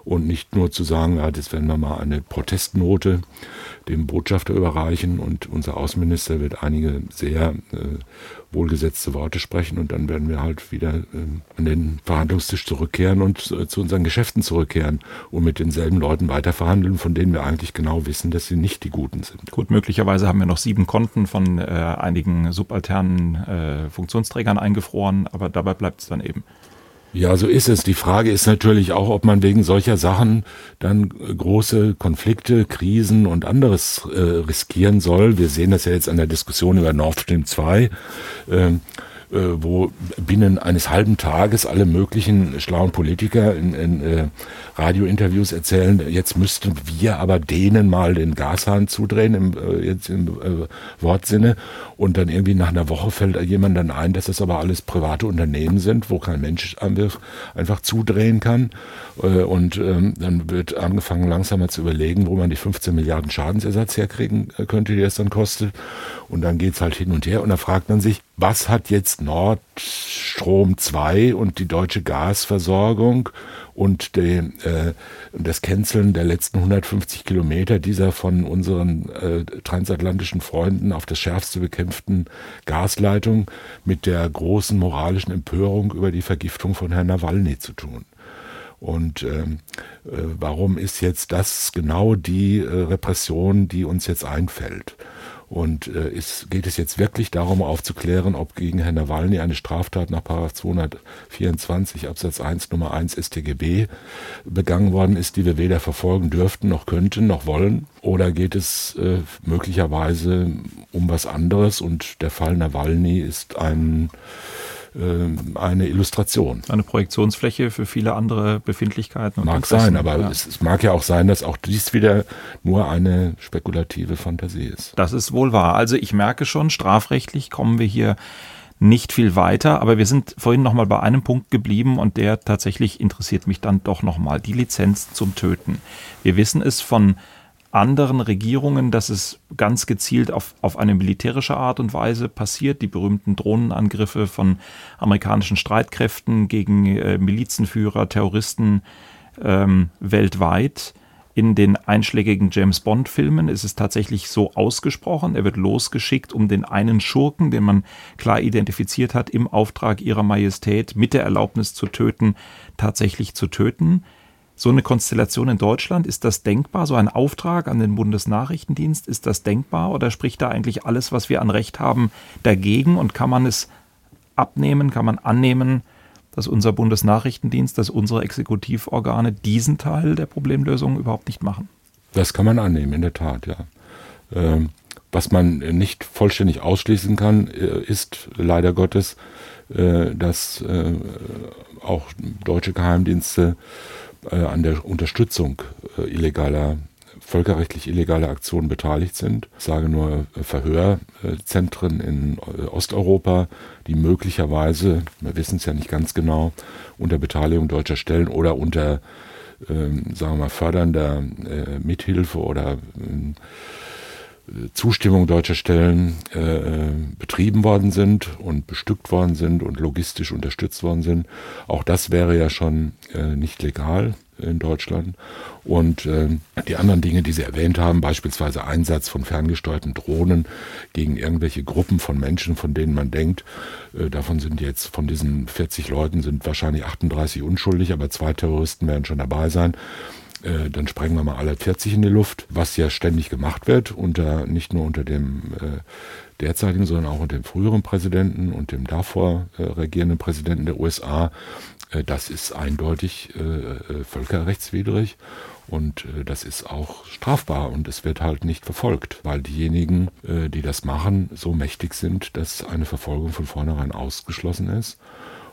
und nicht nur zu sagen, ja, das werden wir mal eine Protestnote dem Botschafter überreichen und unser Außenminister wird einige sehr äh, wohlgesetzte Worte sprechen und dann werden wir halt wieder äh, an den Verhandlungstisch zurückkehren und äh, zu unseren Geschäften zurückkehren und mit denselben Leuten weiterverhandeln, von denen wir eigentlich genau wissen, dass sie nicht die Guten sind. Gut, möglicherweise haben wir noch sieben Konten von äh, einigen subalternen äh, Funktionsträgern eingefroren, aber dabei bleibt es dann eben. Ja, so ist es. Die Frage ist natürlich auch, ob man wegen solcher Sachen dann große Konflikte, Krisen und anderes äh, riskieren soll. Wir sehen das ja jetzt an der Diskussion über Nord Stream 2. Ähm, äh, wo binnen eines halben Tages alle möglichen schlauen Politiker in, in äh, Radiointerviews erzählen, jetzt müssten wir aber denen mal den Gashahn zudrehen, im, äh, jetzt im äh, Wortsinne. Und dann irgendwie nach einer Woche fällt jemand dann ein, dass das aber alles private Unternehmen sind, wo kein Mensch einfach zudrehen kann. Äh, und ähm, dann wird angefangen langsam mal zu überlegen, wo man die 15 Milliarden Schadensersatz herkriegen äh, könnte, die das dann kostet. Und dann geht's halt hin und her. Und da fragt man sich, was hat jetzt Nord Strom 2 und die deutsche Gasversorgung und die, äh, das Canceln der letzten 150 Kilometer dieser von unseren äh, transatlantischen Freunden auf das schärfste bekämpften Gasleitung mit der großen moralischen Empörung über die Vergiftung von Herrn Nawalny zu tun. Und ähm, äh, warum ist jetzt das genau die äh, Repression, die uns jetzt einfällt? Und äh, ist, geht es jetzt wirklich darum, aufzuklären, ob gegen Herrn Nawalny eine Straftat nach 224 Absatz 1 Nummer 1 StGB begangen worden ist, die wir weder verfolgen dürften, noch könnten, noch wollen? Oder geht es äh, möglicherweise um was anderes? Und der Fall Nawalny ist ein eine Illustration. Eine Projektionsfläche für viele andere Befindlichkeiten. mag sein, aber ja. es, es, mag ja auch sein, dass auch dies wieder nur eine spekulative Fantasie ist. Das ist wohl wahr. Also ich merke schon, strafrechtlich kommen wir hier nicht viel weiter, aber wir sind vorhin noch mal bei einem Punkt geblieben und der tatsächlich interessiert mich dann doch noch mal die Lizenz zum Töten. Wir wissen es von anderen Regierungen, dass es ganz gezielt auf, auf eine militärische Art und Weise passiert. Die berühmten Drohnenangriffe von amerikanischen Streitkräften gegen äh, Milizenführer, Terroristen ähm, weltweit. In den einschlägigen James Bond-Filmen ist es tatsächlich so ausgesprochen. Er wird losgeschickt, um den einen Schurken, den man klar identifiziert hat, im Auftrag ihrer Majestät mit der Erlaubnis zu töten, tatsächlich zu töten so eine Konstellation in Deutschland, ist das denkbar? So ein Auftrag an den Bundesnachrichtendienst, ist das denkbar oder spricht da eigentlich alles, was wir an Recht haben, dagegen und kann man es abnehmen, kann man annehmen, dass unser Bundesnachrichtendienst, dass unsere Exekutivorgane diesen Teil der Problemlösung überhaupt nicht machen? Das kann man annehmen, in der Tat, ja. Ähm, was man nicht vollständig ausschließen kann, äh, ist leider Gottes, äh, dass äh, auch deutsche Geheimdienste an der Unterstützung illegaler völkerrechtlich illegaler Aktionen beteiligt sind. Ich sage nur Verhörzentren in Osteuropa, die möglicherweise, wir wissen es ja nicht ganz genau, unter Beteiligung deutscher Stellen oder unter, ähm, sagen wir mal, fördernder äh, Mithilfe oder äh, Zustimmung deutscher Stellen äh, betrieben worden sind und bestückt worden sind und logistisch unterstützt worden sind. Auch das wäre ja schon äh, nicht legal in Deutschland. Und äh, die anderen Dinge, die Sie erwähnt haben, beispielsweise Einsatz von ferngesteuerten Drohnen gegen irgendwelche Gruppen von Menschen, von denen man denkt, äh, davon sind jetzt von diesen 40 Leuten sind wahrscheinlich 38 unschuldig, aber zwei Terroristen werden schon dabei sein. Äh, dann sprengen wir mal alle 40 in die Luft, was ja ständig gemacht wird, unter nicht nur unter dem äh, derzeitigen, sondern auch unter dem früheren Präsidenten und dem davor äh, regierenden Präsidenten der USA. Äh, das ist eindeutig äh, äh, völkerrechtswidrig und das ist auch strafbar und es wird halt nicht verfolgt, weil diejenigen, die das machen, so mächtig sind, dass eine Verfolgung von vornherein ausgeschlossen ist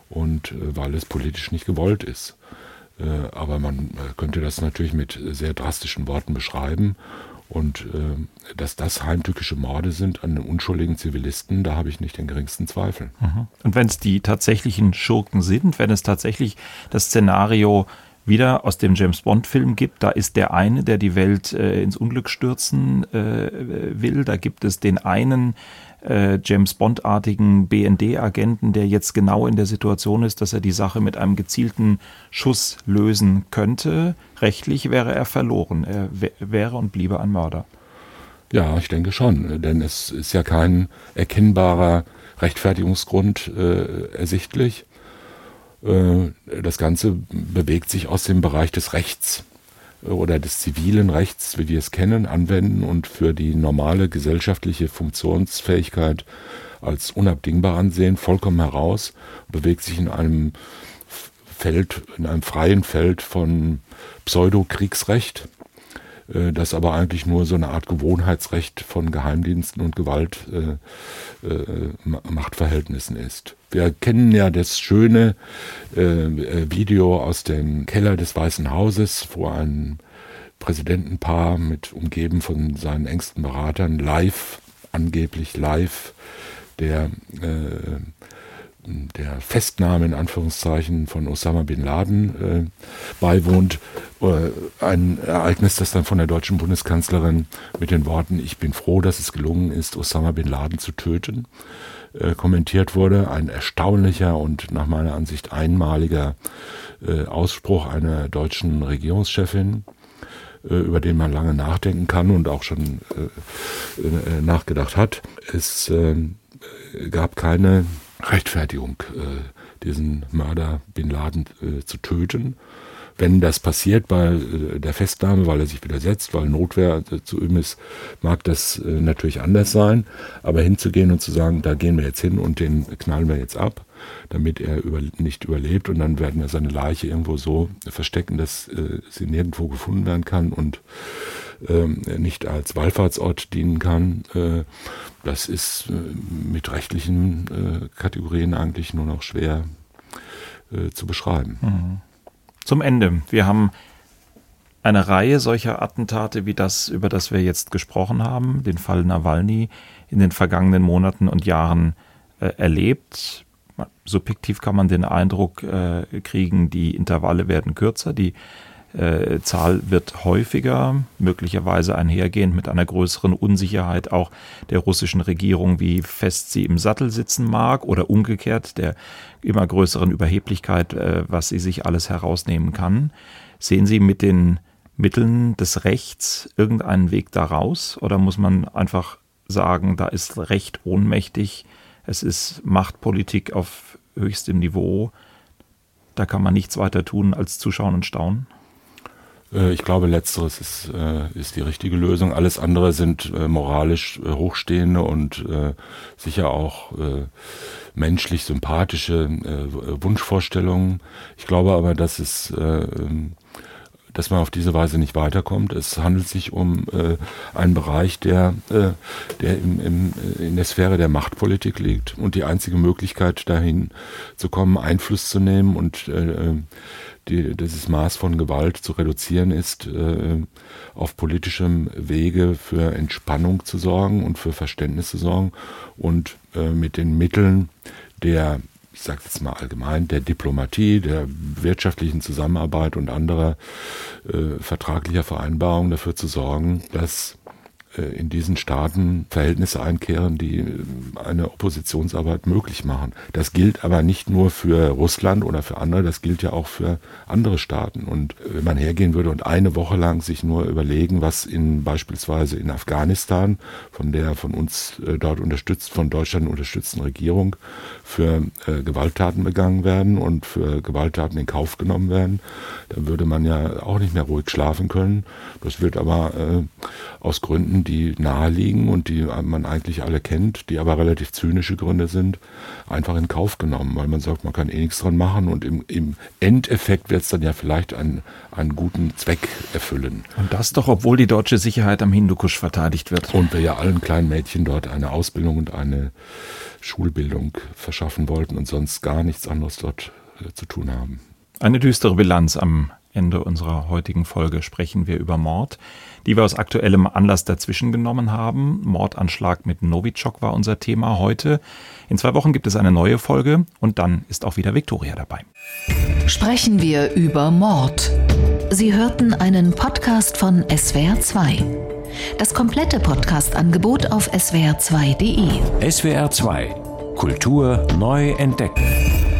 und weil es politisch nicht gewollt ist. Äh, aber man äh, könnte das natürlich mit sehr drastischen Worten beschreiben. Und äh, dass das heimtückische Morde sind an unschuldigen Zivilisten, da habe ich nicht den geringsten Zweifel. Mhm. Und wenn es die tatsächlichen Schurken sind, wenn es tatsächlich das Szenario wieder aus dem James Bond-Film gibt, da ist der eine, der die Welt äh, ins Unglück stürzen äh, will, da gibt es den einen, äh, James Bond-artigen BND-Agenten, der jetzt genau in der Situation ist, dass er die Sache mit einem gezielten Schuss lösen könnte. Rechtlich wäre er verloren. Er wäre und bliebe ein Mörder. Ja, ich denke schon, denn es ist ja kein erkennbarer Rechtfertigungsgrund äh, ersichtlich. Äh, das Ganze bewegt sich aus dem Bereich des Rechts oder des zivilen Rechts, wie wir es kennen, anwenden und für die normale gesellschaftliche Funktionsfähigkeit als unabdingbar ansehen, vollkommen heraus, bewegt sich in einem Feld, in einem freien Feld von Pseudo-Kriegsrecht, äh, das aber eigentlich nur so eine Art Gewohnheitsrecht von Geheimdiensten und Gewaltmachtverhältnissen äh, äh, ist. Wir kennen ja das schöne äh, Video aus dem Keller des Weißen Hauses, wo ein Präsidentenpaar mit umgeben von seinen engsten Beratern live, angeblich live, der äh, der Festnahme in Anführungszeichen von Osama bin Laden äh, beiwohnt. Äh, ein Ereignis, das dann von der deutschen Bundeskanzlerin mit den Worten Ich bin froh, dass es gelungen ist, Osama bin Laden zu töten, äh, kommentiert wurde. Ein erstaunlicher und nach meiner Ansicht einmaliger äh, Ausspruch einer deutschen Regierungschefin äh, über den man lange nachdenken kann und auch schon nachgedacht hat. Es gab keine Rechtfertigung, äh, diesen Mörder Bin Laden äh, zu töten. Wenn das passiert bei äh, der Festnahme, weil er sich widersetzt, weil Notwehr äh, zu üben ist, mag das äh, natürlich anders sein. Aber hinzugehen und zu sagen, da gehen wir jetzt hin und den knallen wir jetzt ab, damit er über, nicht überlebt und dann werden wir seine Leiche irgendwo so verstecken, dass äh, sie nirgendwo gefunden werden kann und ähm, nicht als Wallfahrtsort dienen kann. Äh, das ist äh, mit rechtlichen äh, Kategorien eigentlich nur noch schwer zu beschreiben. Mhm. Zum Ende. Wir haben eine Reihe solcher Attentate wie das, über das wir jetzt gesprochen haben, den Fall Nawalny, in den vergangenen Monaten und Jahren äh, erlebt. Subjektiv kann man den Eindruck äh, kriegen, die Intervalle werden kürzer, die äh, Zahl wird häufiger, möglicherweise einhergehend mit einer größeren Unsicherheit auch der russischen Regierung, wie fest sie im Sattel sitzen mag oder umgekehrt der immer größeren Überheblichkeit, äh, was sie sich alles herausnehmen kann. Sehen Sie mit den Mitteln des Rechts irgendeinen Weg daraus oder muss man einfach sagen, da ist Recht ohnmächtig, es ist Machtpolitik auf höchstem Niveau, da kann man nichts weiter tun als zuschauen und staunen? Äh, ich glaube, letzteres ist, äh, ist die richtige Lösung. Alles andere sind äh, moralisch hochstehende und sicher auch menschlich sympathische Wunschvorstellungen. Ich glaube aber, dass es ähm, dass man auf diese Weise nicht weiterkommt. Es handelt sich um einen Bereich, der, der im, im, in der Sphäre der Machtpolitik liegt und die einzige Möglichkeit dahin zu kommen, Einfluss zu nehmen und die, dieses Maß von Gewalt zu reduzieren ist, äh, auf politischem Wege für Entspannung zu sorgen und für Verständnis zu sorgen und äh, mit den Mitteln der ich sage jetzt mal allgemein, der Diplomatie, der wirtschaftlichen Zusammenarbeit und anderer äh, vertraglicher Vereinbarungen dafür zu sorgen, dass in diesen Staaten Verhältnisse einkehren, die äh, eine Oppositionsarbeit möglich machen. Das gilt aber nicht nur für Russland oder für andere, das gilt ja auch für andere Staaten. Und äh, wenn man hergehen würde und eine Woche lang sich nur überlegen, was in beispielsweise in Afghanistan von der von uns dort unterstützt, von Deutschland unterstützten Regierung für äh, Gewalttaten begangen werden und für Gewalttaten in Kauf genommen werden, dann würde man ja auch nicht mehr ruhig schlafen können. Das wird aber äh, aus Gründen die naheliegen und die man eigentlich alle kennt, die aber relativ zynische Gründe sind, einfach in Kauf genommen, weil man sagt, man kann eh nichts dran machen und im, im Endeffekt wird es dann ja vielleicht einen, einen guten Zweck erfüllen. Und das doch, obwohl die deutsche Sicherheit am Hindukusch verteidigt wird. Und wir ja allen kleinen Mädchen dort eine Ausbildung und eine Schulbildung verschaffen wollten und sonst gar nichts anderes dort äh, zu tun haben. Eine düstere Bilanz am Ende unserer heutigen Folge sprechen wir über Mord, die wir aus aktuellem Anlass dazwischen genommen haben. Mordanschlag mit Novichok war unser Thema heute. In zwei Wochen gibt es eine neue Folge und dann ist auch wieder Viktoria dabei. Sprechen wir über Mord. Sie hörten einen Podcast von SWR2. Das komplette Podcast-Angebot auf swr2.de. SWR2 Kultur neu entdecken.